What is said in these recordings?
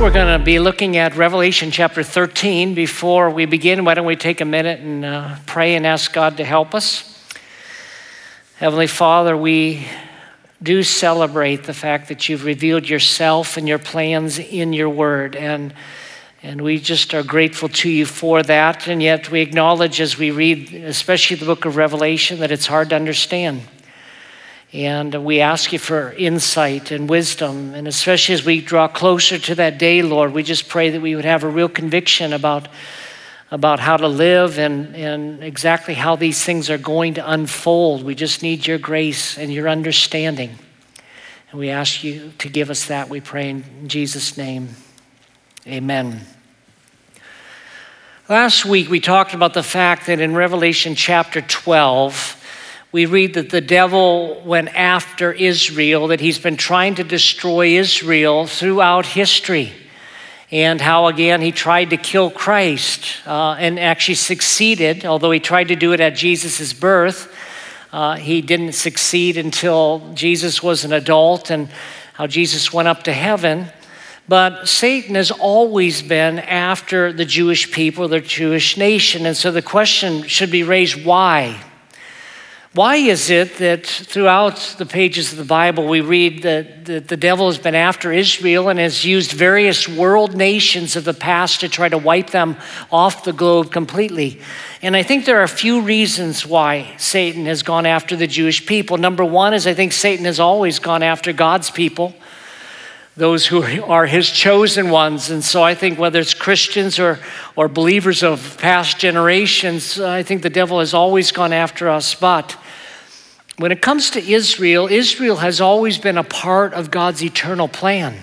we're going to be looking at Revelation chapter 13. Before we begin, why don't we take a minute and uh, pray and ask God to help us? Heavenly Father, we do celebrate the fact that you've revealed yourself and your plans in your word. And, and we just are grateful to you for that. And yet we acknowledge as we read, especially the book of Revelation, that it's hard to understand. And we ask you for insight and wisdom. And especially as we draw closer to that day, Lord, we just pray that we would have a real conviction about, about how to live and, and exactly how these things are going to unfold. We just need your grace and your understanding. And we ask you to give us that, we pray in Jesus' name. Amen. Last week, we talked about the fact that in Revelation chapter 12, we read that the devil went after Israel, that he's been trying to destroy Israel throughout history, and how again he tried to kill Christ uh, and actually succeeded, although he tried to do it at Jesus' birth. Uh, he didn't succeed until Jesus was an adult and how Jesus went up to heaven. But Satan has always been after the Jewish people, the Jewish nation. And so the question should be raised why? Why is it that throughout the pages of the Bible we read that, the devil has been after Israel and has used various world nations of the past to try to wipe them off the globe completely? And I think there are a few reasons why Satan has gone after the Jewish people. Number one is I think Satan has always gone after God's people those who are his chosen ones. And so I think whether it's Christians or, or believers of past generations, I think the devil has always gone after us. But when it comes to Israel, Israel has always been a part of God's eternal plan.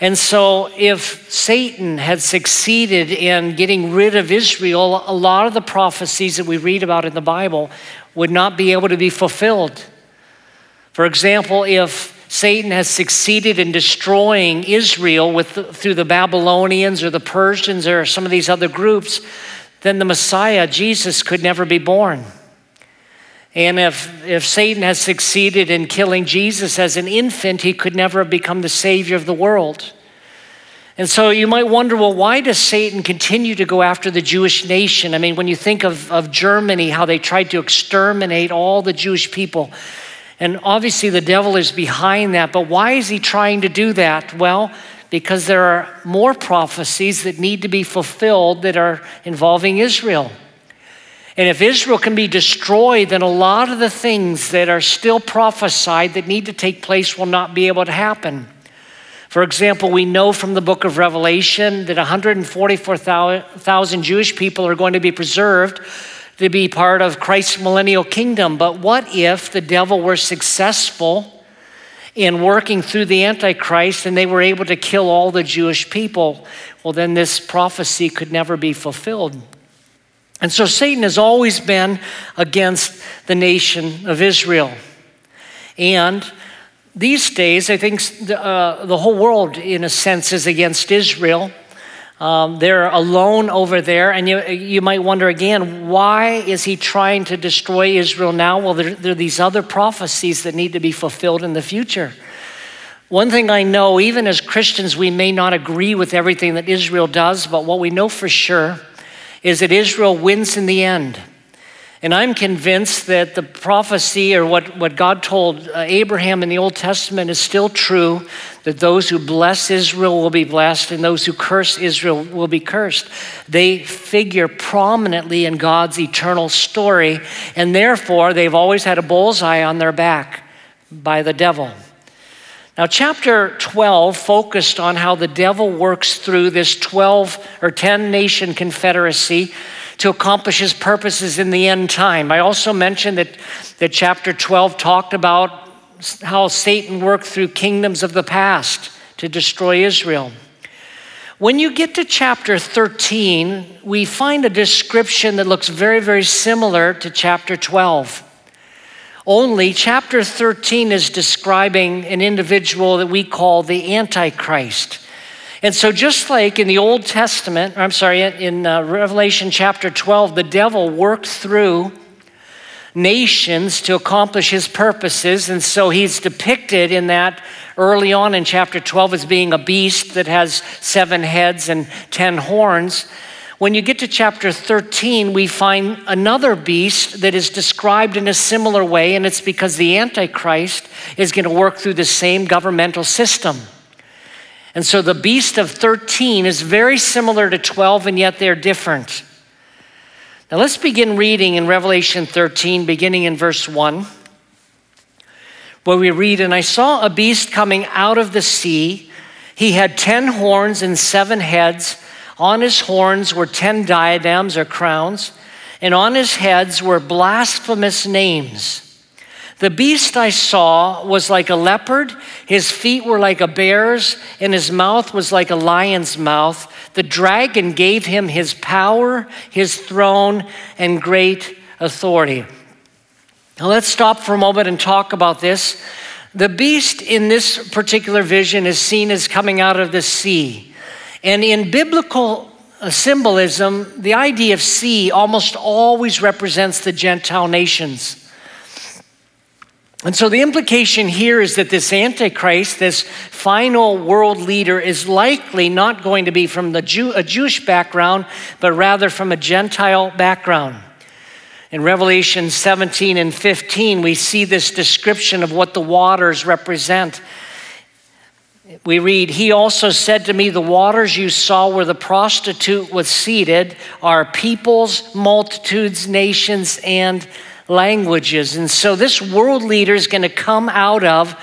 And so, if Satan had succeeded in getting rid of Israel, a lot of the prophecies that we read about in the Bible would not be able to be fulfilled. For example, if Satan has succeeded in destroying Israel with, through the Babylonians or the Persians or some of these other groups, then the Messiah, Jesus, could never be born. And if, if Satan has succeeded in killing Jesus as an infant, he could never have become the Savior of the world. And so you might wonder well, why does Satan continue to go after the Jewish nation? I mean, when you think of, of Germany, how they tried to exterminate all the Jewish people, and obviously, the devil is behind that. But why is he trying to do that? Well, because there are more prophecies that need to be fulfilled that are involving Israel. And if Israel can be destroyed, then a lot of the things that are still prophesied that need to take place will not be able to happen. For example, we know from the book of Revelation that 144,000 Jewish people are going to be preserved to be part of Christ's millennial kingdom. But what if the devil were successful in working through the Antichrist and they were able to kill all the Jewish people? Well, then this prophecy could never be fulfilled. And so Satan has always been against the nation of Israel. And these days, I think the, uh, the whole world, in a sense, is against Israel. Um, they're alone over there, and you, you might wonder again, why is he trying to destroy Israel now? Well, there, there are these other prophecies that need to be fulfilled in the future. One thing I know, even as Christians, we may not agree with everything that Israel does, but what we know for sure is that Israel wins in the end. And I'm convinced that the prophecy or what, what God told uh, Abraham in the Old Testament is still true that those who bless Israel will be blessed and those who curse Israel will be cursed. They figure prominently in God's eternal story, and therefore they've always had a bullseye on their back by the devil. Now, chapter 12 focused on how the devil works through this 12 or 10 nation confederacy to accomplish his purposes in the end time. I also mentioned that, that chapter 12 talked about how Satan worked through kingdoms of the past to destroy Israel. When you get to chapter 13, we find a description that looks very, very similar to chapter 12. Only chapter 13 is describing an individual that we call the Antichrist. And so, just like in the Old Testament, I'm sorry, in uh, Revelation chapter 12, the devil worked through nations to accomplish his purposes. And so, he's depicted in that early on in chapter 12 as being a beast that has seven heads and ten horns. When you get to chapter 13, we find another beast that is described in a similar way, and it's because the Antichrist is going to work through the same governmental system. And so the beast of 13 is very similar to 12, and yet they're different. Now let's begin reading in Revelation 13, beginning in verse 1, where we read And I saw a beast coming out of the sea. He had ten horns and seven heads. On his horns were ten diadems or crowns, and on his heads were blasphemous names. The beast I saw was like a leopard, his feet were like a bear's, and his mouth was like a lion's mouth. The dragon gave him his power, his throne, and great authority. Now let's stop for a moment and talk about this. The beast in this particular vision is seen as coming out of the sea. And in biblical uh, symbolism, the idea of sea almost always represents the Gentile nations. And so the implication here is that this Antichrist, this final world leader, is likely not going to be from the Jew, a Jewish background, but rather from a Gentile background. In Revelation 17 and 15, we see this description of what the waters represent. We read, He also said to me, The waters you saw where the prostitute was seated are peoples, multitudes, nations, and languages. And so this world leader is going to come out of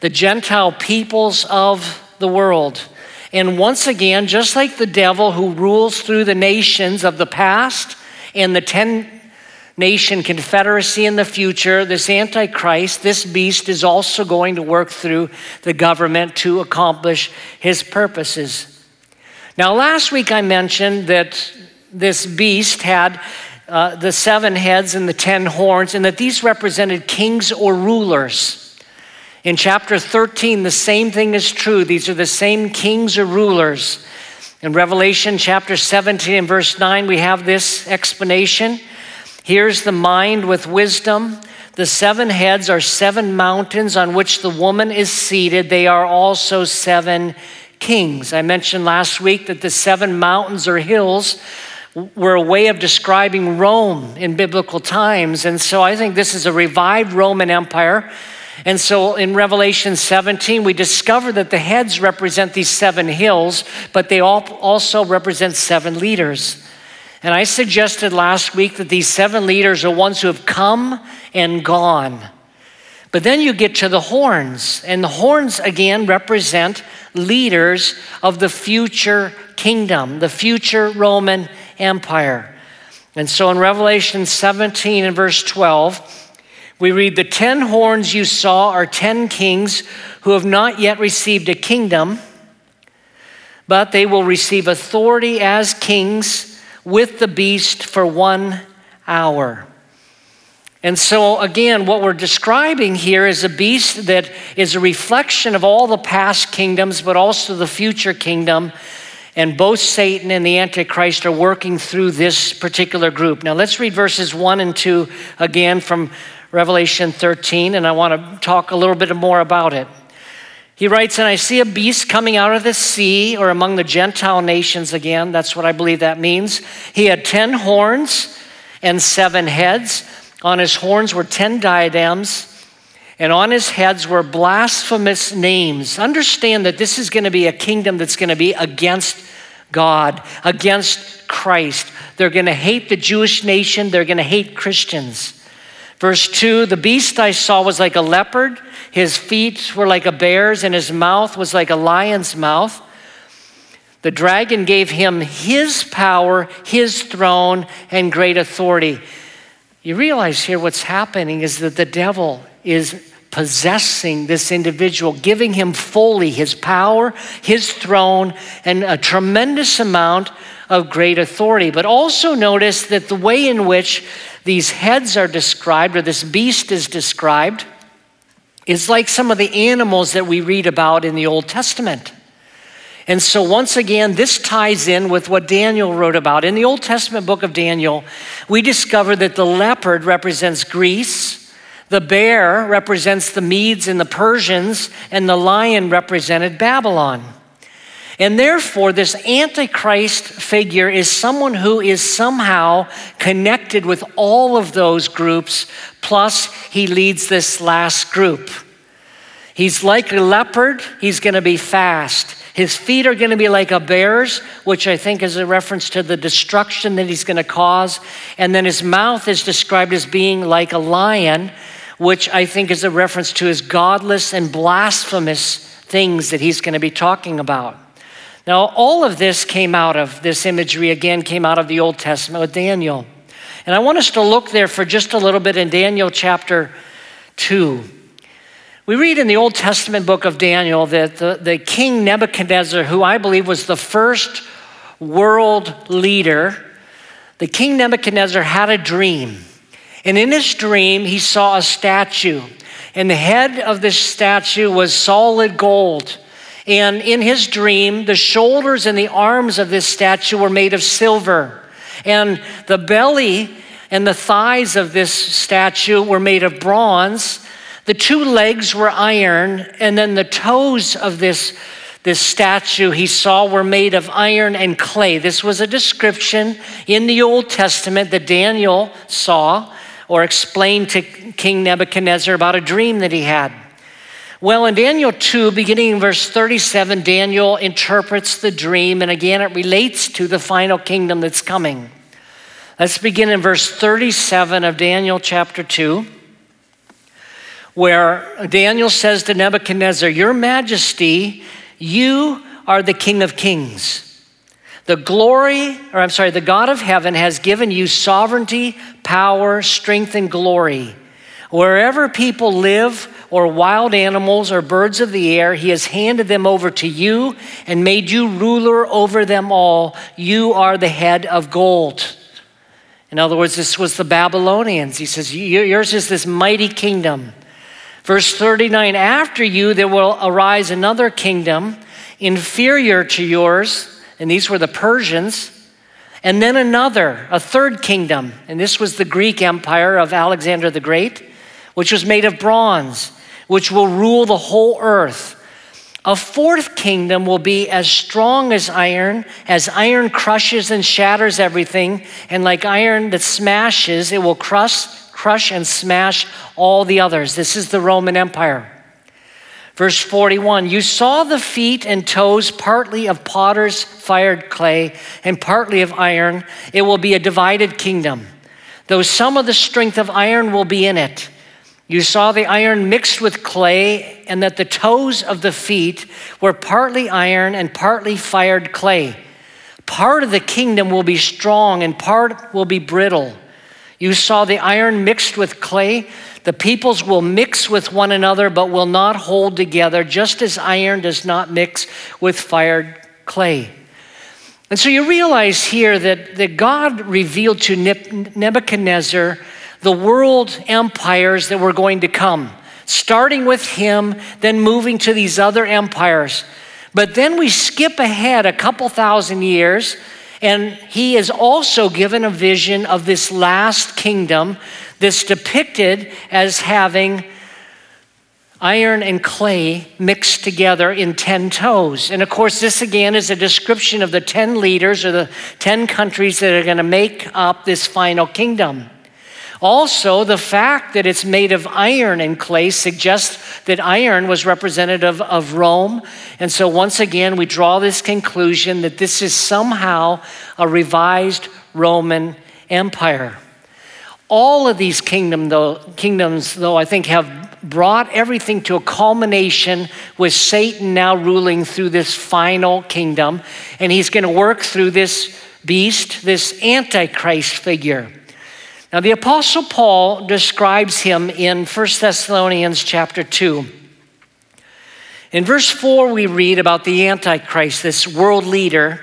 the Gentile peoples of the world. And once again, just like the devil who rules through the nations of the past and the 10 nation confederacy in the future, this Antichrist, this beast, is also going to work through the government to accomplish his purposes. Now, last week I mentioned that this beast had uh, the seven heads and the ten horns, and that these represented kings or rulers. In chapter 13, the same thing is true. These are the same kings or rulers. In Revelation chapter 17 and verse 9, we have this explanation. Here's the mind with wisdom. The seven heads are seven mountains on which the woman is seated. They are also seven kings. I mentioned last week that the seven mountains or hills were a way of describing Rome in biblical times. And so I think this is a revived Roman Empire. And so in Revelation 17, we discover that the heads represent these seven hills, but they all also represent seven leaders. And I suggested last week that these seven leaders are ones who have come and gone. But then you get to the horns, and the horns again represent leaders of the future kingdom, the future Roman Empire. And so in Revelation 17 and verse 12, we read, The ten horns you saw are ten kings who have not yet received a kingdom, but they will receive authority as kings with the beast for one hour. And so, again, what we're describing here is a beast that is a reflection of all the past kingdoms, but also the future kingdom and both Satan and the Antichrist are working through this particular group. Now let's read verses 1 and 2 again from Revelation 13, and I want to talk a little bit more about it. He writes, And I see a beast coming out of the sea, or among the Gentile nations again. That's what I believe that means. He had ten horns and seven heads. On his horns were ten diadems and on his heads were blasphemous names. Understand that this is going to be a kingdom that's going to be against God, against Christ. They're going to hate the Jewish nation, they're going to hate Christians. Verse 2 The beast I saw was like a leopard, his feet were like a bear's, and his mouth was like a lion's mouth. The dragon gave him his power, his throne, and great authority. You realize here what's happening is that the devil is possessing this individual, giving him fully his power, his throne, and a tremendous amount of great authority. But also notice that the way in which these heads are described, or this beast is described, is like some of the animals that we read about in the Old Testament. And so, once again, this ties in with what Daniel wrote about. In the Old Testament book of Daniel, we discover that the leopard represents Greece, The bear represents the Medes and the Persians, and the lion represented Babylon. And therefore, this Antichrist figure is someone who is somehow connected with all of those groups, plus, he leads this last group. He's like a leopard, he's to be fast. His feet are to be like a bear's, which I think is a reference to the destruction that he's to cause. And then his mouth is described as being like a lion, which I think is a reference to his godless and blasphemous things that he's going to be talking about. Now, all of this came out of this imagery, again, came out of the Old Testament with Daniel. And I want us to look there for just a little bit in Daniel chapter 2. We read in the Old Testament book of Daniel that the, the king Nebuchadnezzar, who I believe was the first world leader, the king Nebuchadnezzar had a dream. And in his dream, he saw a statue. And the head of this statue was solid gold. And in his dream, the shoulders and the arms of this statue were made of silver. And the belly and the thighs of this statue were made of bronze. The two legs were iron, and then the toes of this, this statue he saw were made of iron and clay. This was a description in the Old Testament that Daniel saw or explained to King Nebuchadnezzar about a dream that he had. Well, in Daniel 2, beginning in verse 37, Daniel interprets the dream, and again, it relates to the final kingdom that's coming. Let's begin in verse 37 of Daniel chapter 2, where Daniel says to Nebuchadnezzar, Your majesty, you are the king of kings. The glory, or I'm sorry, the God of heaven has given you sovereignty, power, strength, and glory. Wherever people live, or wild animals or birds of the air, he has handed them over to you and made you ruler over them all. You are the head of gold. In other words, this was the Babylonians. He says, Yours is this mighty kingdom. Verse 39 After you, there will arise another kingdom inferior to yours, and these were the Persians. And then another, a third kingdom, and this was the Greek empire of Alexander the Great, which was made of bronze which will rule the whole earth. A fourth kingdom will be as strong as iron, as iron crushes and shatters everything, and like iron that smashes, it will crush, crush and smash all the others. This is the Roman Empire. Verse 41 You saw the feet and toes partly of potter's fired clay and partly of iron. It will be a divided kingdom, though some of the strength of iron will be in it. You saw the iron mixed with clay, and that the toes of the feet were partly iron and partly fired clay. Part of the kingdom will be strong, and part will be brittle. You saw the iron mixed with clay. The peoples will mix with one another, but will not hold together, just as iron does not mix with fired clay. And so you realize here that, that God revealed to Nebuchadnezzar the world empires that were going to come, starting with him, then moving to these other empires. But then we skip ahead a couple thousand years, and he is also given a vision of this last kingdom that's depicted as having iron and clay mixed together in 10 toes. And of course, this again is a description of the 10 leaders or the 10 countries that are going to make up this final kingdom. Also, the fact that it's made of iron and clay suggests that iron was representative of Rome. And so, once again, we draw this conclusion that this is somehow a revised Roman Empire. All of these kingdom, though, kingdoms, though, I think have brought everything to a culmination with Satan now ruling through this final kingdom. And he's going to work through this beast, this Antichrist figure. Now, the Apostle Paul describes him in 1 Thessalonians chapter 2. In verse 4, we read about the Antichrist, this world leader.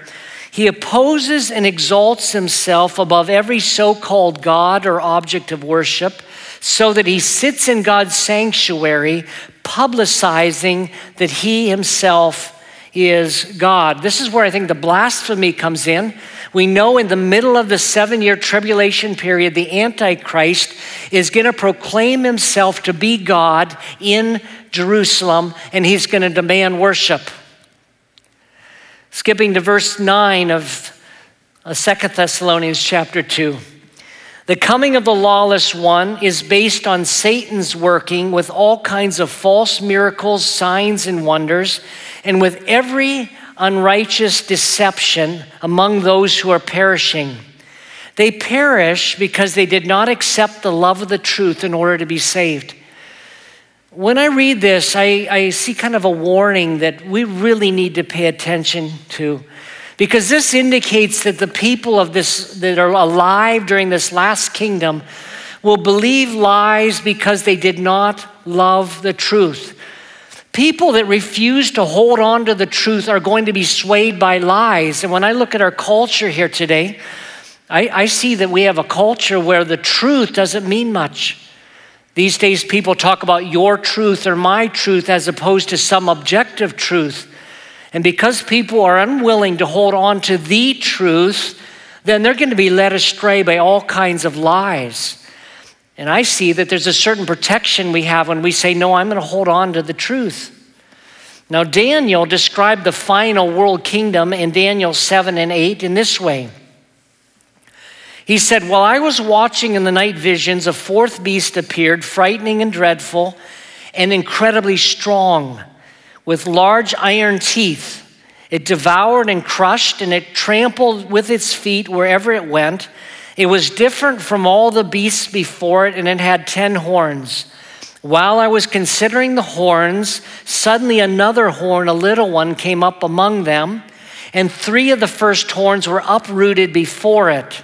He opposes and exalts himself above every so called God or object of worship, so that he sits in God's sanctuary, publicizing that he himself is God. This is where I think the blasphemy comes in We know in the middle of the seven year tribulation period, the Antichrist is going to proclaim himself to be God in Jerusalem and he's going to demand worship. Skipping to verse 9 of uh, Second Thessalonians chapter 2. The coming of the lawless one is based on Satan's working with all kinds of false miracles, signs, and wonders, and with every unrighteous deception among those who are perishing. They perish because they did not accept the love of the truth in order to be saved. When I read this, I, I see kind of a warning that we really need to pay attention to. Because this indicates that the people of this that are alive during this last kingdom will believe lies because they did not love the truth. People that refuse to hold on to the truth are going to be swayed by lies. And when I look at our culture here today, I, I see that we have a culture where the truth doesn't mean much. These days, people talk about your truth or my truth as opposed to some objective truth. And because people are unwilling to hold on to the truth, then they're going to be led astray by all kinds of lies. And I see that there's a certain protection we have when we say, No, I'm going to hold on to the truth. Now, Daniel described the final world kingdom in Daniel 7 and 8 in this way. He said, While I was watching in the night visions, a fourth beast appeared, frightening and dreadful and incredibly strong with large iron teeth. It devoured and crushed, and it trampled with its feet wherever it went. It was different from all the beasts before it, and it had ten horns. While I was considering the horns, suddenly another horn, a little one, came up among them, and three of the first horns were uprooted before it.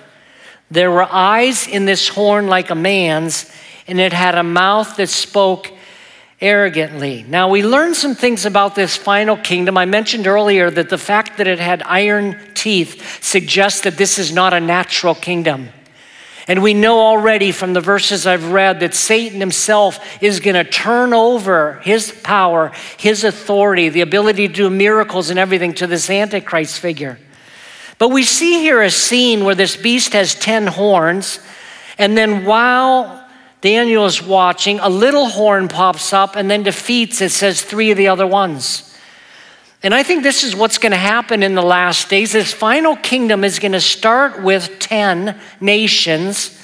There were eyes in this horn like a man's, and it had a mouth that spoke arrogantly. Now, we learned some things about this final kingdom. I mentioned earlier that the fact that it had iron teeth suggests that this is not a natural kingdom. And we know already from the verses I've read that Satan himself is going to turn over his power, his authority, the ability to do miracles and everything to this Antichrist figure. But we see here a scene where this beast has 10 horns, and then while Daniel is watching, a little horn pops up and then defeats, it says, three of the other ones. And I think this is what's going to happen in the last days. This final kingdom is going to start with 10 nations,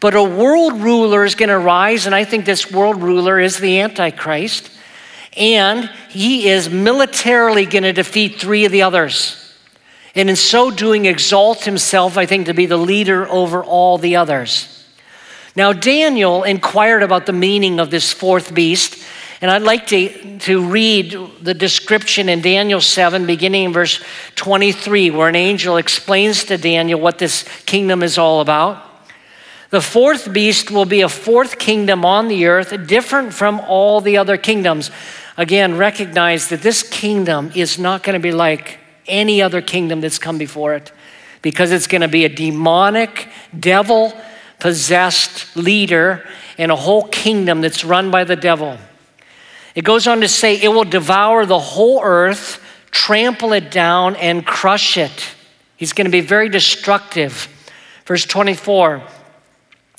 but a world ruler is going to rise, and I think this world ruler is the Antichrist. And he is militarily going to defeat three of the others. And in so doing, exalt himself, I think, to be the leader over all the others. Now, Daniel inquired about the meaning of this fourth beast, and I'd like to, to read the description in Daniel 7, beginning in verse 23, where an angel explains to Daniel what this kingdom is all about. The fourth beast will be a fourth kingdom on the earth, different from all the other kingdoms. Again, recognize that this kingdom is not going to be like any other kingdom that's come before it, because it's going to be a demonic, devil possessed leader in a whole kingdom that's run by the devil. It goes on to say, it will devour the whole earth, trample it down, and crush it. He's going to be very destructive. Verse 24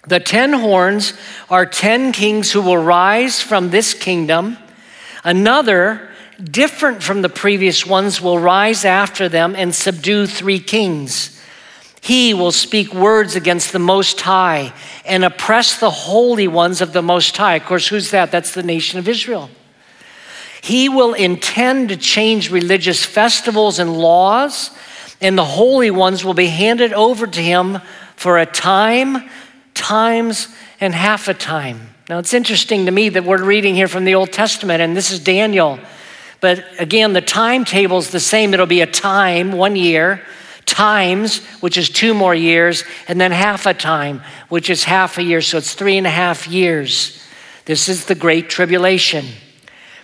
The ten horns are ten kings who will rise from this kingdom. Another, different from the previous ones, will rise after them and subdue three kings. He will speak words against the Most High and oppress the holy ones of the Most High. Of course, who's that? That's the nation of Israel. He will intend to change religious festivals and laws, and the holy ones will be handed over to him for a time, times, and half a time. Now, it's interesting to me that we're reading here from the Old Testament, and this is Daniel. But again, the timetable is the same. It'll be a time, one year, times, which is two more years, and then half a time, which is half a year. So it's three and a half years. This is the Great Tribulation.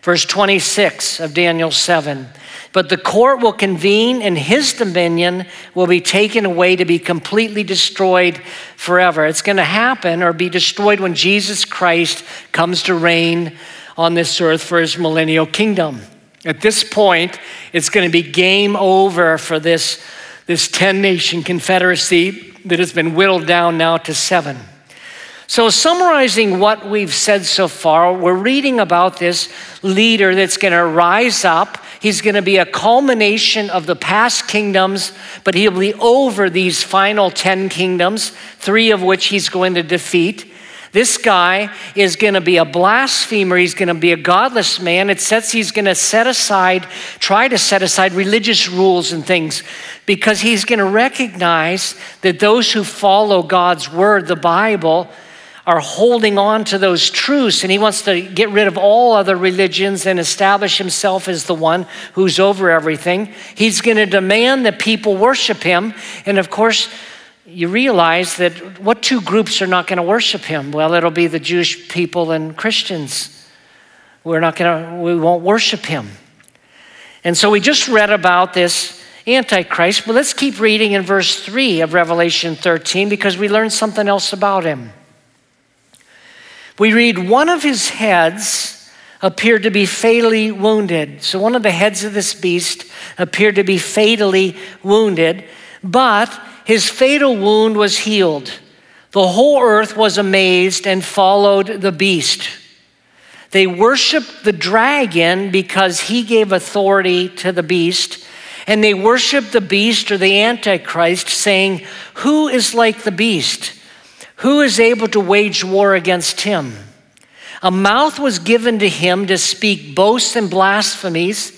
Verse 26 of Daniel 7. But the court will convene, and his dominion will be taken away to be completely destroyed forever. It's going to happen or be destroyed when Jesus Christ comes to reign on this earth for his millennial kingdom. At this point, it's going to be game over for this this 10 nation confederacy that has been whittled down now to seven. So, summarizing what we've said so far, we're reading about this leader that's going to rise up. He's going to be a culmination of the past kingdoms, but he'll be over these final 10 kingdoms, three of which he's going to defeat. This guy is going to be a blasphemer. He's going to be a godless man. It says he's going to set aside, try to set aside religious rules and things because he's going to recognize that those who follow God's word, the Bible, are holding on to those truths. And he wants to get rid of all other religions and establish himself as the one who's over everything. He's going to demand that people worship him. And of course, you realize that what two groups are not going to worship him? Well, it'll be the Jewish people and Christians. We're not going to, we won't worship him. And so we just read about this Antichrist, but let's keep reading in verse 3 of Revelation 13 because we learned something else about him. We read, one of his heads appeared to be fatally wounded. So one of the heads of this beast appeared to be fatally wounded, but his fatal wound was healed. The whole earth was amazed and followed the beast. They worshiped the dragon because he gave authority to the beast. And they worshiped the beast or the Antichrist, saying, Who is like the beast? Who is able to wage war against him? A mouth was given to him to speak boasts and blasphemies.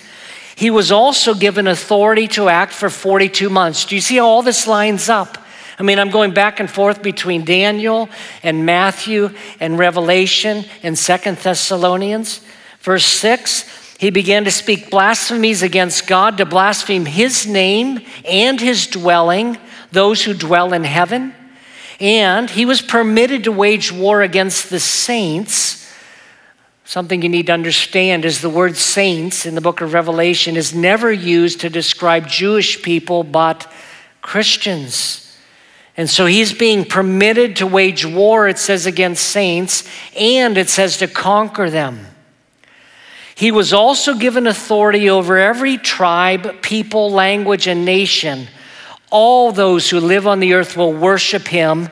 He was also given authority to act for 42 months. Do you see how all this lines up? I mean, I'm going back and forth between Daniel and Matthew and Revelation and Second Thessalonians. Verse 6 he began to speak blasphemies against God, to blaspheme his name and his dwelling, those who dwell in heaven. And he was permitted to wage war against the saints Something you need to understand is the word saints in the book of Revelation is never used to describe Jewish people, but Christians. And so he's being permitted to wage war, it says, against saints, and it says to conquer them. He was also given authority over every tribe, people, language, and nation. All those who live on the earth will worship him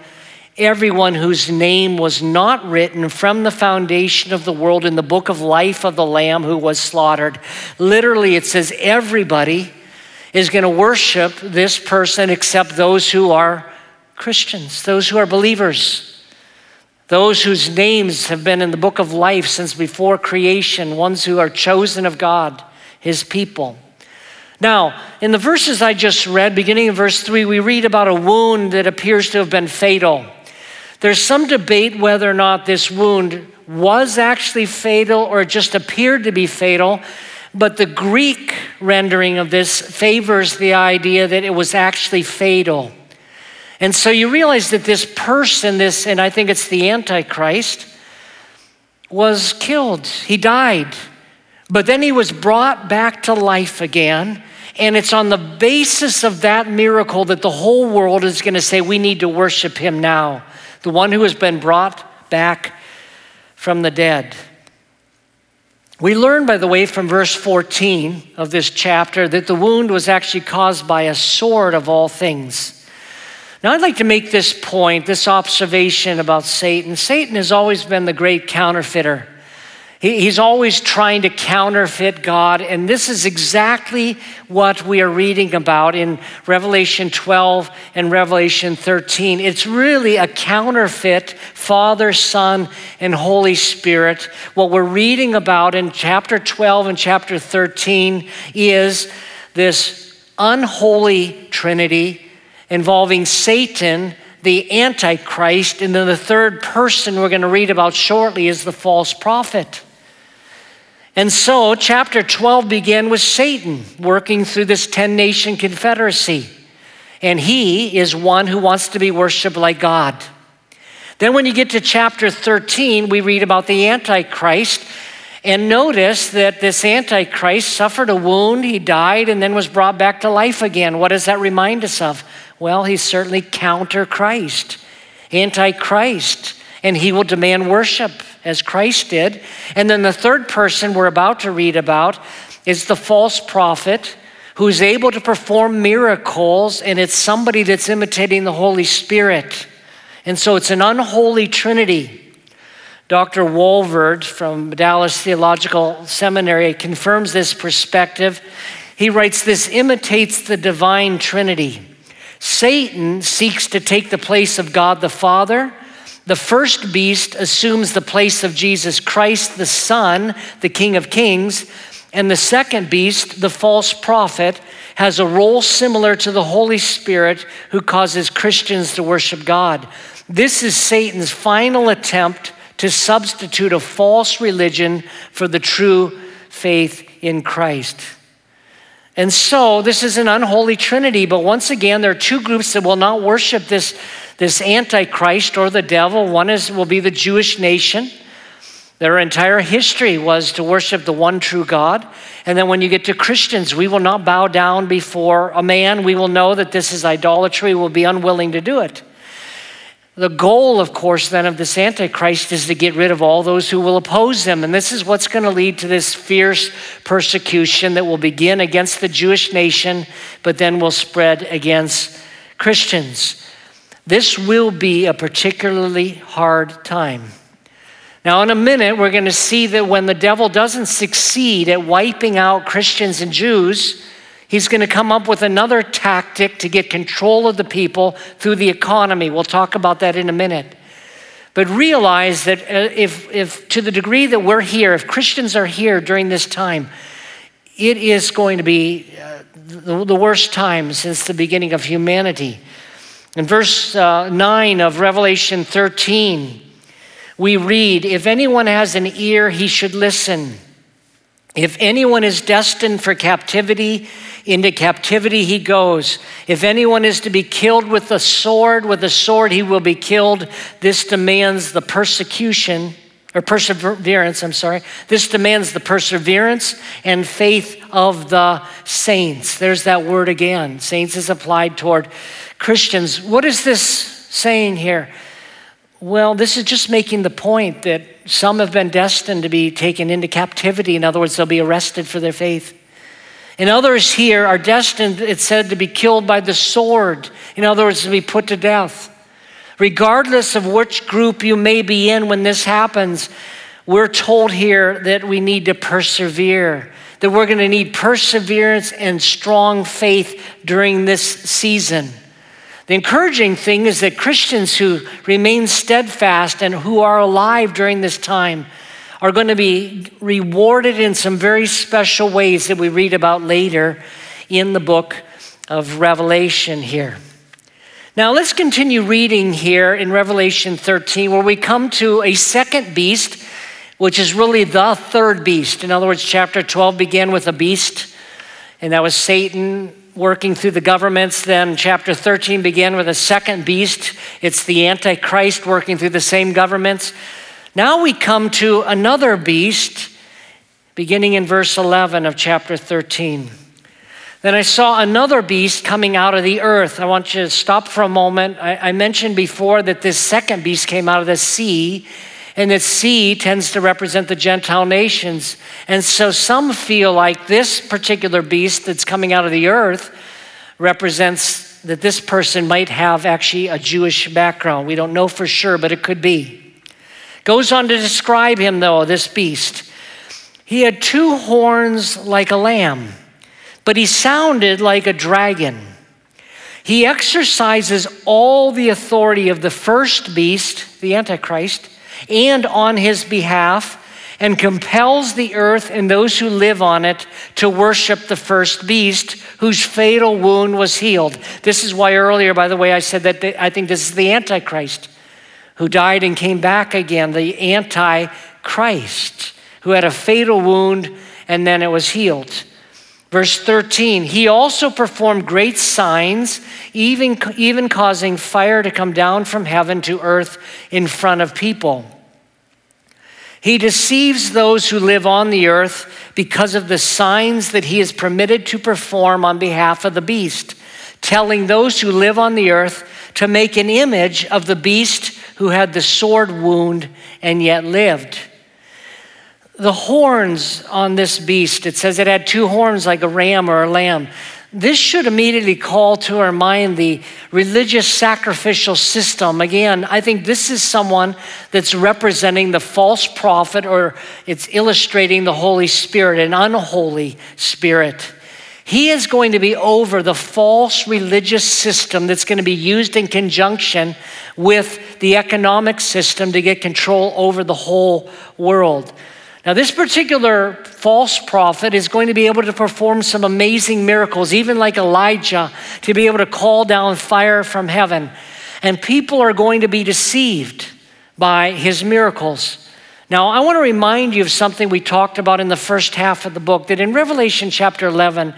everyone whose name was not written from the foundation of the world in the book of life of the Lamb who was slaughtered. Literally, it says everybody is going to worship this person except those who are Christians, those who are believers, those whose names have been in the book of life since before creation, ones who are chosen of God, his people. Now, in the verses I just read, beginning in verse 3, we read about a wound that appears to have been fatal. There's some debate whether or not this wound was actually fatal or it just appeared to be fatal, but the Greek rendering of this favors the idea that it was actually fatal. And so you realize that this person, this, and I think it's the Antichrist, was killed. He died. But then he was brought back to life again. And it's on the basis of that miracle that the whole world is going to say, we need to worship him now the one who has been brought back from the dead. We learn, by the way, from verse 14 of this chapter that the wound was actually caused by a sword of all things. Now, I'd like to make this point, this observation about Satan. Satan has always been the great counterfeiter. He's always trying to counterfeit God, and this is exactly what we are reading about in Revelation 12 and Revelation 13. It's really a counterfeit Father, Son, and Holy Spirit. What we're reading about in chapter 12 and chapter 13 is this unholy trinity involving Satan the Antichrist, and then the third person we're going to read about shortly is the false prophet. And so, chapter 12 began with Satan working through this 10 nation confederacy. And he is one who wants to be worshiped like God. Then, when you get to chapter 13, we read about the Antichrist. And notice that this Antichrist suffered a wound, he died, and then was brought back to life again. What does that remind us of? Well, he's certainly counter Christ, Antichrist, and he will demand worship as Christ did. And then the third person we're about to read about is the false prophet who's able to perform miracles, and it's somebody that's imitating the Holy Spirit. And so it's an unholy trinity. Dr. Walvoord from Dallas Theological Seminary confirms this perspective. He writes, This imitates the divine trinity. Satan seeks to take the place of God the Father. The first beast assumes the place of Jesus Christ, the Son, the King of Kings. And the second beast, the false prophet, has a role similar to the Holy Spirit who causes Christians to worship God. This is Satan's final attempt to substitute a false religion for the true faith in Christ. And so this is an unholy trinity, but once again, there are two groups that will not worship this, this antichrist or the devil. One is will be the Jewish nation. Their entire history was to worship the one true God. And then when you get to Christians, we will not bow down before a man. We will know that this is idolatry. We will be unwilling to do it. The goal, of course, then of this Antichrist is to get rid of all those who will oppose him. And this is what's going to lead to this fierce persecution that will begin against the Jewish nation, but then will spread against Christians. This will be a particularly hard time. Now, in a minute, we're going to see that when the devil doesn't succeed at wiping out Christians and Jews, He's going to come up with another tactic to get control of the people through the economy. We'll talk about that in a minute. But realize that uh, if, if to the degree that we're here, if Christians are here during this time, it is going to be uh, the, the, worst time since the beginning of humanity. In verse uh, 9 of Revelation 13, we read, If anyone has an ear, he should listen. If anyone is destined for captivity, into captivity he goes. If anyone is to be killed with a sword, with a sword he will be killed. This demands the persecution or perseverance, I'm sorry. This demands the perseverance and faith of the saints. There's that word again. Saints is applied toward Christians. What is this saying here? Well, this is just making the point that some have been destined to be taken into captivity. In other words, they'll be arrested for their faith. And others here are destined, it's said, to be killed by the sword. In other words, to be put to death. Regardless of which group you may be in when this happens, we're told here that we need to persevere, that we're going to need perseverance and strong faith during this season. The encouraging thing is that Christians who remain steadfast and who are alive during this time are going to be rewarded in some very special ways that we read about later in the book of Revelation here. Now, let's continue reading here in Revelation 13, where we come to a second beast, which is really the third beast. In other words, chapter 12 began with a beast, and that was Satan working through the governments. Then, chapter 13 began with a second beast. It's the Antichrist working through the same governments. Now we come to another beast, beginning in verse 11 of chapter 13. Then I saw another beast coming out of the earth. I want you to stop for a moment. I, I, mentioned before that this second beast came out of the sea, and that sea tends to represent the Gentile nations. And so some feel like this particular beast that's coming out of the earth represents that this person might have actually a Jewish background. We don't know for sure, but it could be. Goes on to describe him, though, this beast. He had two horns like a lamb, but he sounded like a dragon. He exercises all the authority of the first beast, the Antichrist, and on his behalf, and compels the earth and those who live on it to worship the first beast whose fatal wound was healed. This is why earlier, by the way, I said that I think this is the Antichrist who died and came back again, the Antichrist, who had a fatal wound and then it was healed. Verse 13, he also performed great signs, even, even causing fire to come down from heaven to earth in front of people. He deceives those who live on the earth because of the signs that he is permitted to perform on behalf of the beast, telling those who live on the earth to make an image of the beast who had the sword wound and yet lived. the horns on this beast, it says it had two horns like a ram or a lamb. This should immediately call to our mind the religious sacrificial system. Again, I think this is someone that's representing the false prophet or it's illustrating the Holy Spirit, an unholy spirit. He is going to be over the false religious system that's going to be used in conjunction with the economic system to get control over the whole world. Now, this particular false prophet is going to be able to perform some amazing miracles, even like Elijah, to be able to call down fire from heaven. And people are going to be deceived by his miracles. Now, I want to remind you of something we talked about in the first half of the book that in Revelation chapter 11,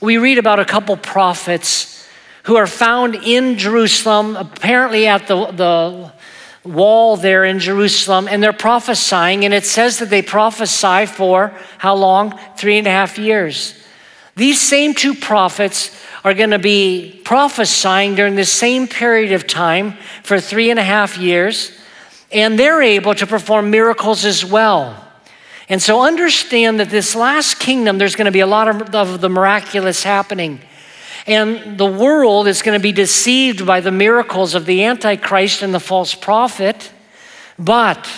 we read about a couple prophets who are found in Jerusalem, apparently at the, the wall there in Jerusalem, and they're prophesying, and it says that they prophesy for how long? Three and a half years. These same two prophets are going to be prophesying during the same period of time for three and a half years, and they're able to perform miracles as well. And so understand that this last kingdom, there's going to be a lot of, of the miraculous happening. And the world is going to be deceived by the miracles of the Antichrist and the false prophet. But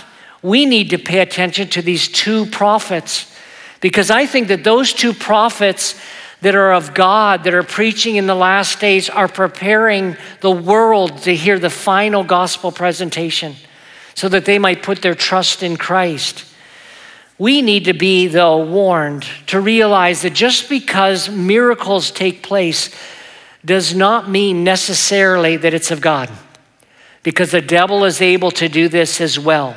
we need to pay attention to these two prophets because I think that those two prophets that are of God, that are preaching in the last days, are preparing the world to hear the final gospel presentation so that they might put their trust in Christ. We need to be, though, warned to realize that just because miracles take place does not mean necessarily that it's of God, because the devil is able to do this as well.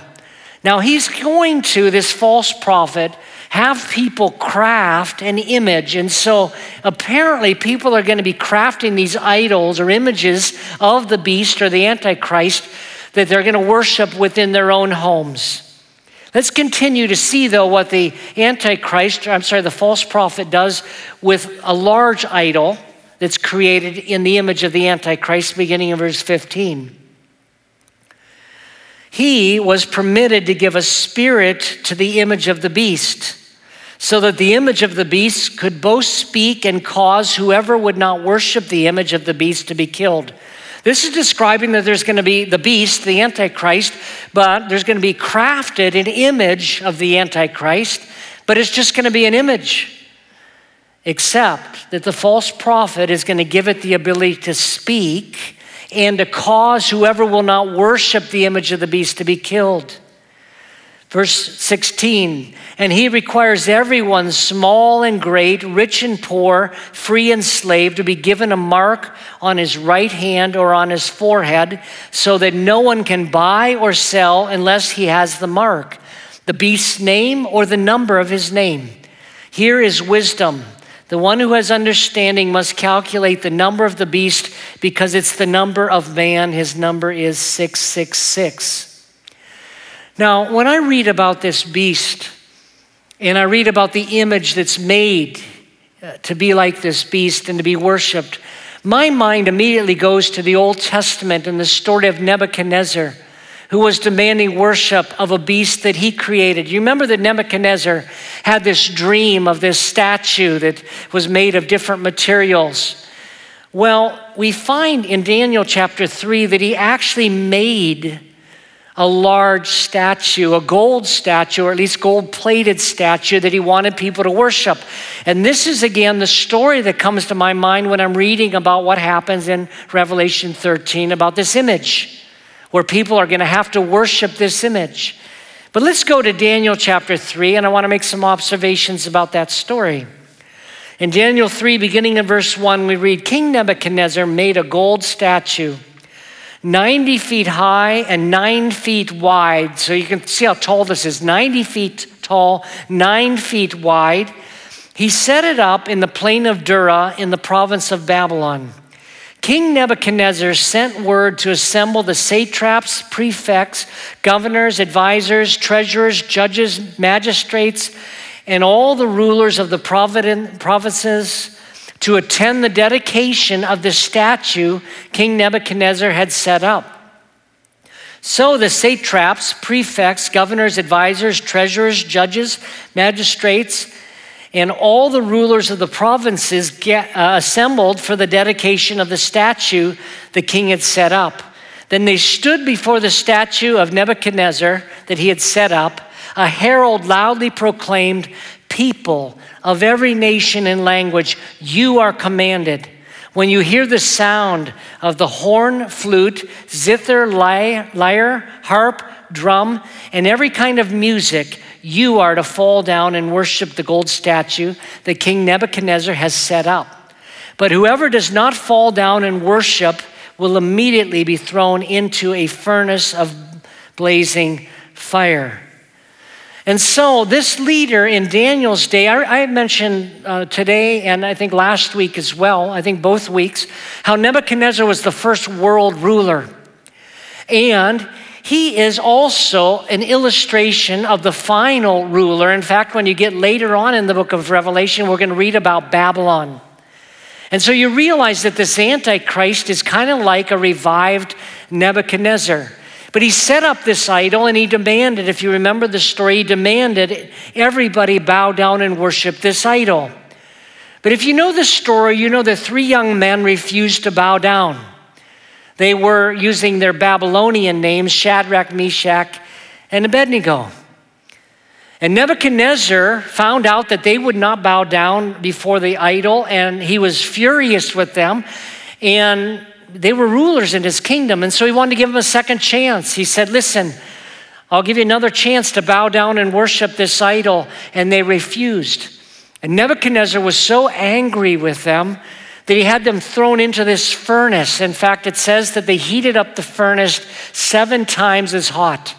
Now, he's going to, this false prophet, have people craft an image. And so apparently, people are going to be crafting these idols or images of the beast or the Antichrist that they're going to worship within their own homes. Let's continue to see, though, what the Antichrist, I'm sorry, the false prophet does with a large idol that's created in the image of the Antichrist, beginning in verse 15. He was permitted to give a spirit to the image of the beast, so that the image of the beast could both speak and cause whoever would not worship the image of the beast to be killed. This is describing that there's going to be the beast, the Antichrist, but there's going to be crafted an image of the Antichrist, but it's just going to be an image. Except that the false prophet is going to give it the ability to speak and to cause whoever will not worship the image of the beast to be killed. Verse 16, and he requires everyone, small and great, rich and poor, free and slave, to be given a mark on his right hand or on his forehead, so that no one can buy or sell unless he has the mark, the beast's name or the number of his name. Here is wisdom. The one who has understanding must calculate the number of the beast because it's the number of man. His number is 666. Now, when I read about this beast and I read about the image that's made uh, to be like this beast and to be worshiped, my mind immediately goes to the Old Testament and the story of Nebuchadnezzar, who was demanding worship of a beast that he created. You remember that Nebuchadnezzar had this dream of this statue that was made of different materials. Well, we find in Daniel chapter 3 that he actually made a large statue, a gold statue, or at least gold plated statue that he wanted people to worship. And this is again the story that comes to my mind when I'm reading about what happens in Revelation 13 about this image, where people are going to have to worship this image. But let's go to Daniel chapter 3, and I want to make some observations about that story. In Daniel 3, beginning in verse 1, we read King Nebuchadnezzar made a gold statue 90 feet high and nine feet wide. So you can see how tall this is 90 feet tall, nine feet wide. He set it up in the plain of Dura in the province of Babylon. King Nebuchadnezzar sent word to assemble the satraps, prefects, governors, advisors, treasurers, judges, magistrates, and all the rulers of the provinces to attend the dedication of the statue King Nebuchadnezzar had set up. So the satraps, prefects, governors, advisors, treasurers, judges, magistrates, and all the rulers of the provinces get, uh, assembled for the dedication of the statue the king had set up. Then they stood before the statue of Nebuchadnezzar that he had set up. A herald loudly proclaimed, People of every nation and language, you are commanded. When you hear the sound of the horn, flute, zither, lyre, harp, drum, and every kind of music, you are to fall down and worship the gold statue that King Nebuchadnezzar has set up. But whoever does not fall down and worship will immediately be thrown into a furnace of blazing fire. And so, this leader in Daniel's day, I, I mentioned uh, today and I think last week as well, I think both weeks, how Nebuchadnezzar was the first world ruler. And he is also an illustration of the final ruler. In fact, when you get later on in the book of Revelation, we're going to read about Babylon. And so you realize that this Antichrist is kind of like a revived Nebuchadnezzar. But he set up this idol and he demanded, if you remember the story, he demanded everybody bow down and worship this idol. But if you know the story, you know the three young men refused to bow down. They were using their Babylonian names Shadrach, Meshach, and Abednego. And Nebuchadnezzar found out that they would not bow down before the idol, and he was furious with them. And they were rulers in his kingdom, and so he wanted to give them a second chance. He said, Listen, I'll give you another chance to bow down and worship this idol. And they refused. And Nebuchadnezzar was so angry with them that he had them thrown into this furnace. In fact, it says that they heated up the furnace seven times as hot.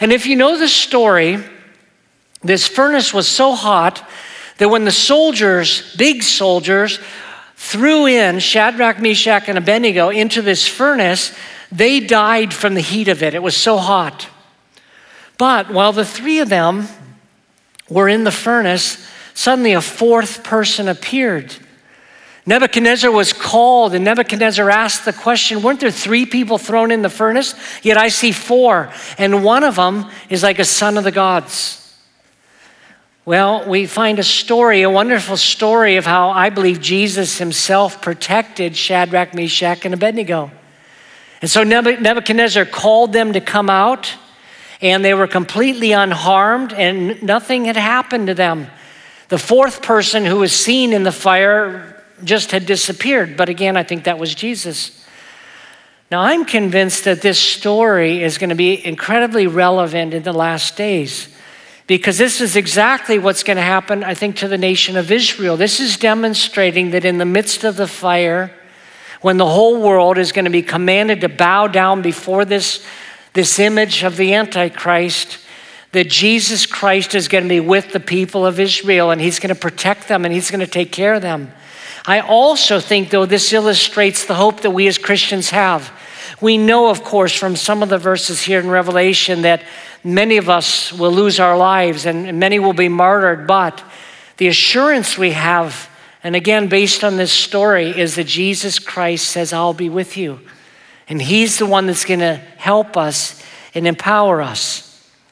And if you know the story, this furnace was so hot that when the soldiers, big soldiers, threw in Shadrach, Meshach, and Abednego into this furnace, they died from the heat of it. It was so hot. But while the three of them were in the furnace, suddenly a fourth person appeared. Nebuchadnezzar was called, and Nebuchadnezzar asked the question Weren't there three people thrown in the furnace? Yet I see four, and one of them is like a son of the gods. Well, we find a story, a wonderful story of how I believe Jesus himself protected Shadrach, Meshach, and Abednego. And so Nebuchadnezzar called them to come out, and they were completely unharmed, and nothing had happened to them. The fourth person who was seen in the fire just had disappeared, but again, I think that was Jesus. Now, I'm convinced that this story is going to be incredibly relevant in the last days because this is exactly what's going to happen, I think, to the nation of Israel. This is demonstrating that in the midst of the fire, when the whole world is going to be commanded to bow down before this, this image of the Antichrist, that Jesus Christ is going to be with the people of Israel and he's going to protect them and he's going to take care of them. I also think, though, this illustrates the hope that we as Christians have. We know, of course, from some of the verses here in Revelation that many of us will lose our lives and many will be martyred, but the assurance we have, and again, based on this story, is that Jesus Christ says, I'll be with you. And He's the one that's going to help us and empower us.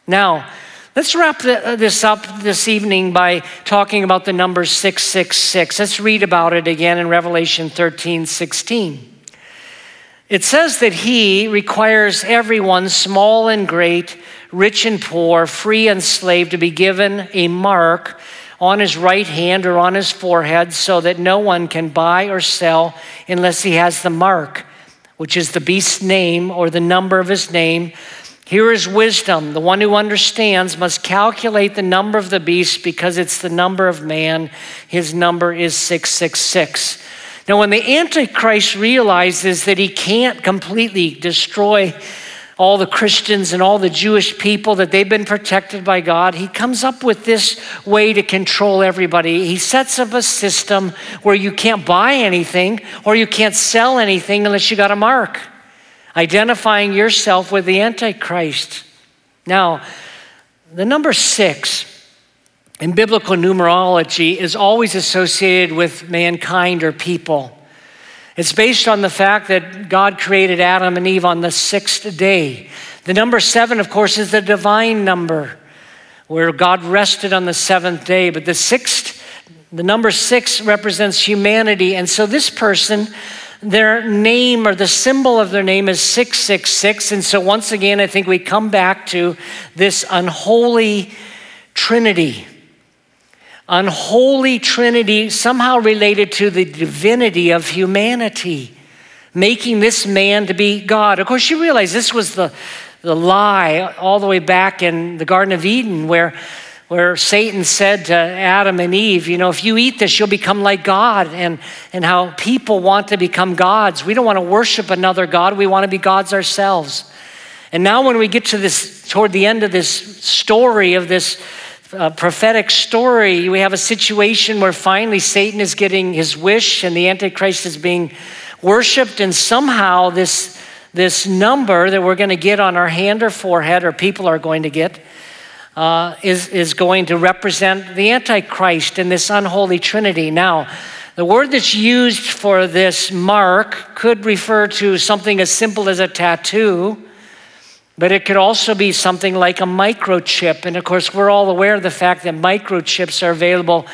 Now, let's wrap uh, this up this evening by talking about the number 666. Let's read about it again in Revelation 13 16. It says that he requires everyone, small and great, rich and poor, free and slave, to be given a mark on his right hand or on his forehead so that no one can buy or sell unless he has the mark, which is the beast's name or the number of his name. Here is wisdom. The one who understands must calculate the number of the beast because it's the number of man. His number is 666. Now, when the Antichrist realizes that he can't completely destroy all the Christians and all the Jewish people, that they've been protected by God, he comes up with this way to control everybody. He sets up a system where you can't buy anything or you can't sell anything unless you got a mark, identifying yourself with the Antichrist. Now, the number six in biblical numerology is always associated with mankind or people. It's based on the fact that God created Adam and Eve on the sixth day. The number seven, of course, is the divine number where God rested on the seventh day. But the sixth, the number six represents humanity. And so this person, their name or the symbol of their name is 666. And so once again, I think we come back to this unholy trinity. Unholy trinity, somehow related to the divinity of humanity, making this man to be God. Of course, you realize this was the, the lie all the way back in the Garden of Eden, where, where Satan said to Adam and Eve, You know, if you eat this, you'll become like God, and, and how people want to become gods. We don't want to worship another God, we want to be gods ourselves. And now, when we get to this, toward the end of this story, of this uh, prophetic story, we have a situation where finally Satan is getting his wish and the Antichrist is being worshiped, and somehow this this number that we're going to get on our hand or forehead, or people are going to get, uh, is, is going to represent the Antichrist in this unholy trinity. Now, the word that's used for this mark could refer to something as simple as a tattoo, but it could also be something like a microchip. And of course, we're all aware of the fact that microchips are available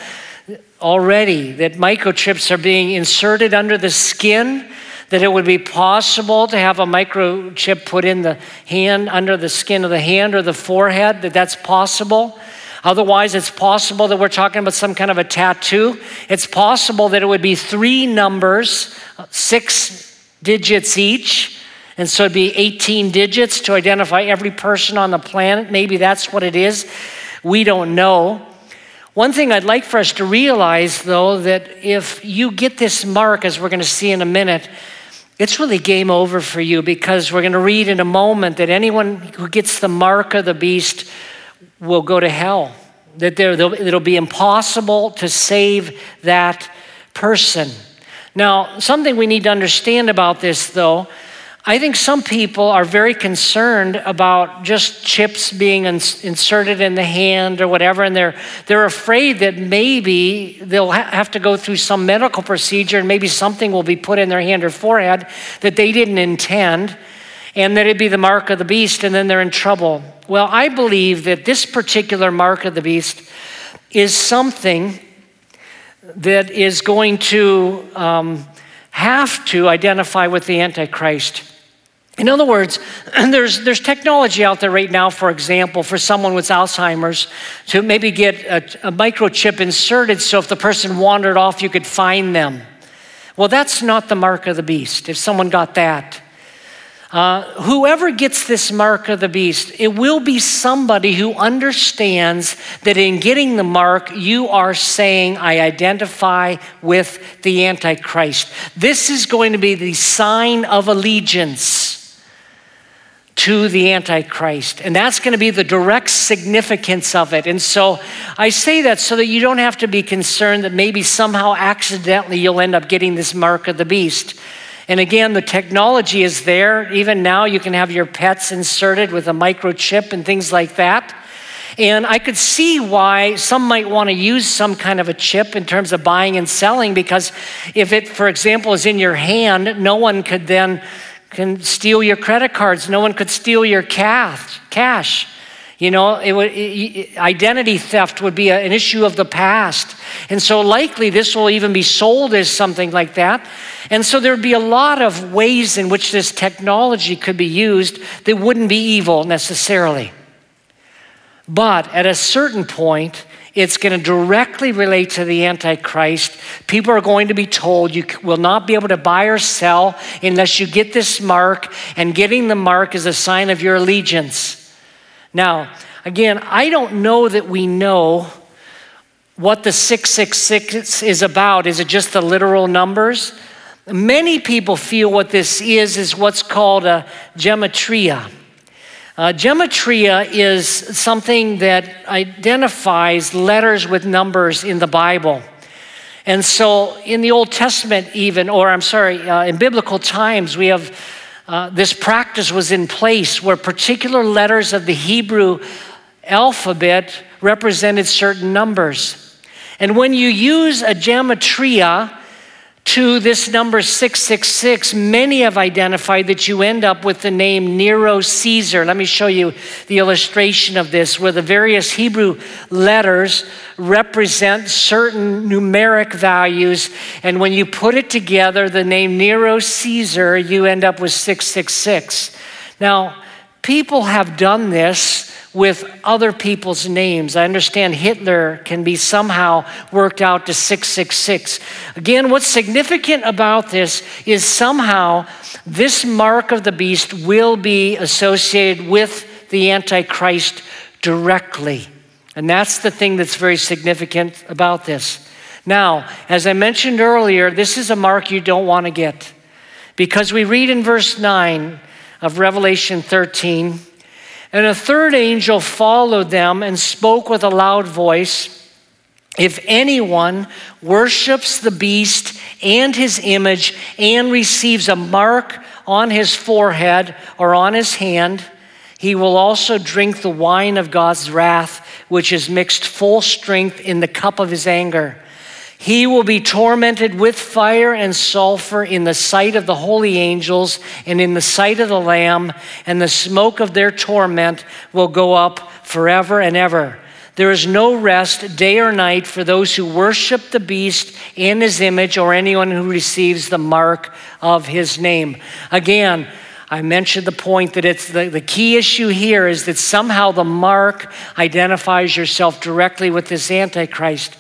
already, that microchips are being inserted under the skin that it would be possible to have a microchip put in the hand, under the skin of the hand or the forehead, that that's possible. Otherwise, it's possible that we're talking about some kind of a tattoo. It's possible that it would be three numbers, six digits each. And so it'd be 18 digits to identify every person on the planet. Maybe that's what it is. We don't know. One thing I'd like for us to realize, though, that if you get this mark, as we're going to see in a minute, it's really game over for you because we're going to read in a moment that anyone who gets the mark of the beast will go to hell. That there, it'll be impossible to save that person. Now, something we need to understand about this, though, I think some people are very concerned about just chips being ins- inserted in the hand or whatever, and they're, they're afraid that maybe they'll ha- have to go through some medical procedure and maybe something will be put in their hand or forehead that they didn't intend, and that it'd be the mark of the beast, and then they're in trouble. Well, I believe that this particular mark of the beast is something that is going to um, have to identify with the Antichrist. In other words, there's, there's technology out there right now, for example, for someone with Alzheimer's to maybe get a, a microchip inserted so if the person wandered off, you could find them. Well, that's not the mark of the beast, if someone got that. Uh, whoever gets this mark of the beast, it will be somebody who understands that in getting the mark, you are saying, I identify with the Antichrist. This is going to be the sign of allegiance to the Antichrist. And that's going to be the direct significance of it. And so I say that so that you don't have to be concerned that maybe somehow accidentally you'll end up getting this mark of the beast. And again, the technology is there. Even now, you can have your pets inserted with a microchip and things like that. And I could see why some might want to use some kind of a chip in terms of buying and selling, because if it, for example, is in your hand, no one could then can steal your credit cards. No one could steal your cash. cash. You know, it would, it, identity theft would be a, an issue of the past. And so, likely, this will even be sold as something like that. And so, there'd be a lot of ways in which this technology could be used that wouldn't be evil necessarily. But at a certain point, it's going to directly relate to the Antichrist. People are going to be told you will not be able to buy or sell unless you get this mark, and getting the mark is a sign of your allegiance. Now, again, I don't know that we know what the 666 is about. Is it just the literal numbers? Many people feel what this is is what's called a gematria. Uh, gematria is something that identifies letters with numbers in the Bible. And so, in the Old Testament, even, or I'm sorry, uh, in biblical times, we have uh, this practice was in place where particular letters of the Hebrew alphabet represented certain numbers. And when you use a gematria to this number 666, many have identified that you end up with the name Nero Caesar. Let me show you the illustration of this, where the various Hebrew letters represent certain numeric values. And when you put it together, the name Nero Caesar, you end up with 666. Now, people have done this with other people's names. I understand Hitler can be somehow worked out to 666. Again, what's significant about this is somehow this mark of the beast will be associated with the Antichrist directly. And that's the thing that's very significant about this. Now, as I mentioned earlier, this is a mark you don't want to get because we read in verse 9 of Revelation 13 and a third angel followed them and spoke with a loud voice If anyone worships the beast and his image and receives a mark on his forehead or on his hand, he will also drink the wine of God's wrath, which is mixed full strength in the cup of his anger. He will be tormented with fire and sulfur in the sight of the holy angels and in the sight of the Lamb, and the smoke of their torment will go up forever and ever. There is no rest day or night for those who worship the beast in his image or anyone who receives the mark of his name. Again, I mentioned the point that it's the, the key issue here is that somehow the mark identifies yourself directly with this Antichrist.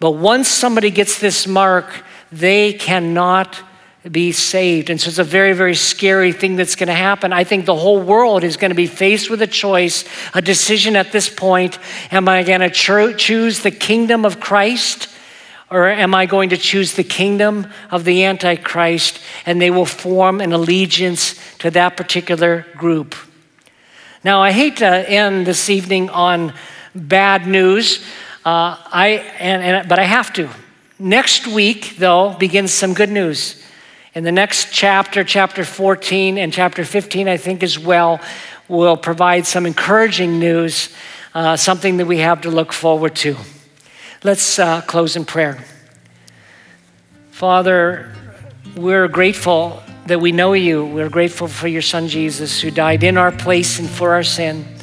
But once somebody gets this mark, they cannot be saved. And so it's a very, very scary thing that's going to happen. I think the whole world is going to be faced with a choice, a decision at this point. Am I going to cho- choose the kingdom of Christ? Or am I going to choose the kingdom of the Antichrist? And they will form an allegiance to that particular group. Now, I hate to end this evening on bad news. Uh, I, and, and, but I have to. Next week, though, begins some good news. In the next chapter, chapter 14 and chapter 15, I think as well, will provide some encouraging news, uh, something that we have to look forward to. Let's uh, close in prayer. Father, we're grateful that we know you. We're grateful for your son Jesus, who died in our place and for our sin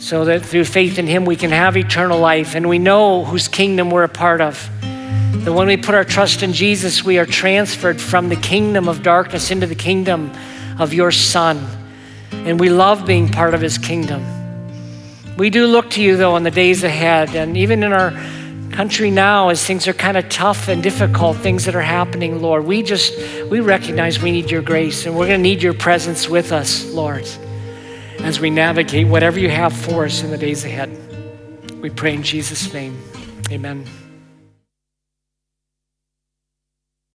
so that through faith in Him we can have eternal life. And we know whose kingdom we're a part of. That when we put our trust in Jesus, we are transferred from the kingdom of darkness into the kingdom of your Son. And we love being part of His kingdom. We do look to you, though, in the days ahead. And even in our country now, as things are kind of tough and difficult, things that are happening, Lord, we just, we recognize we need your grace and we're going to need your presence with us, Lord as we navigate whatever you have for us in the days ahead. We pray in Jesus' name. Amen.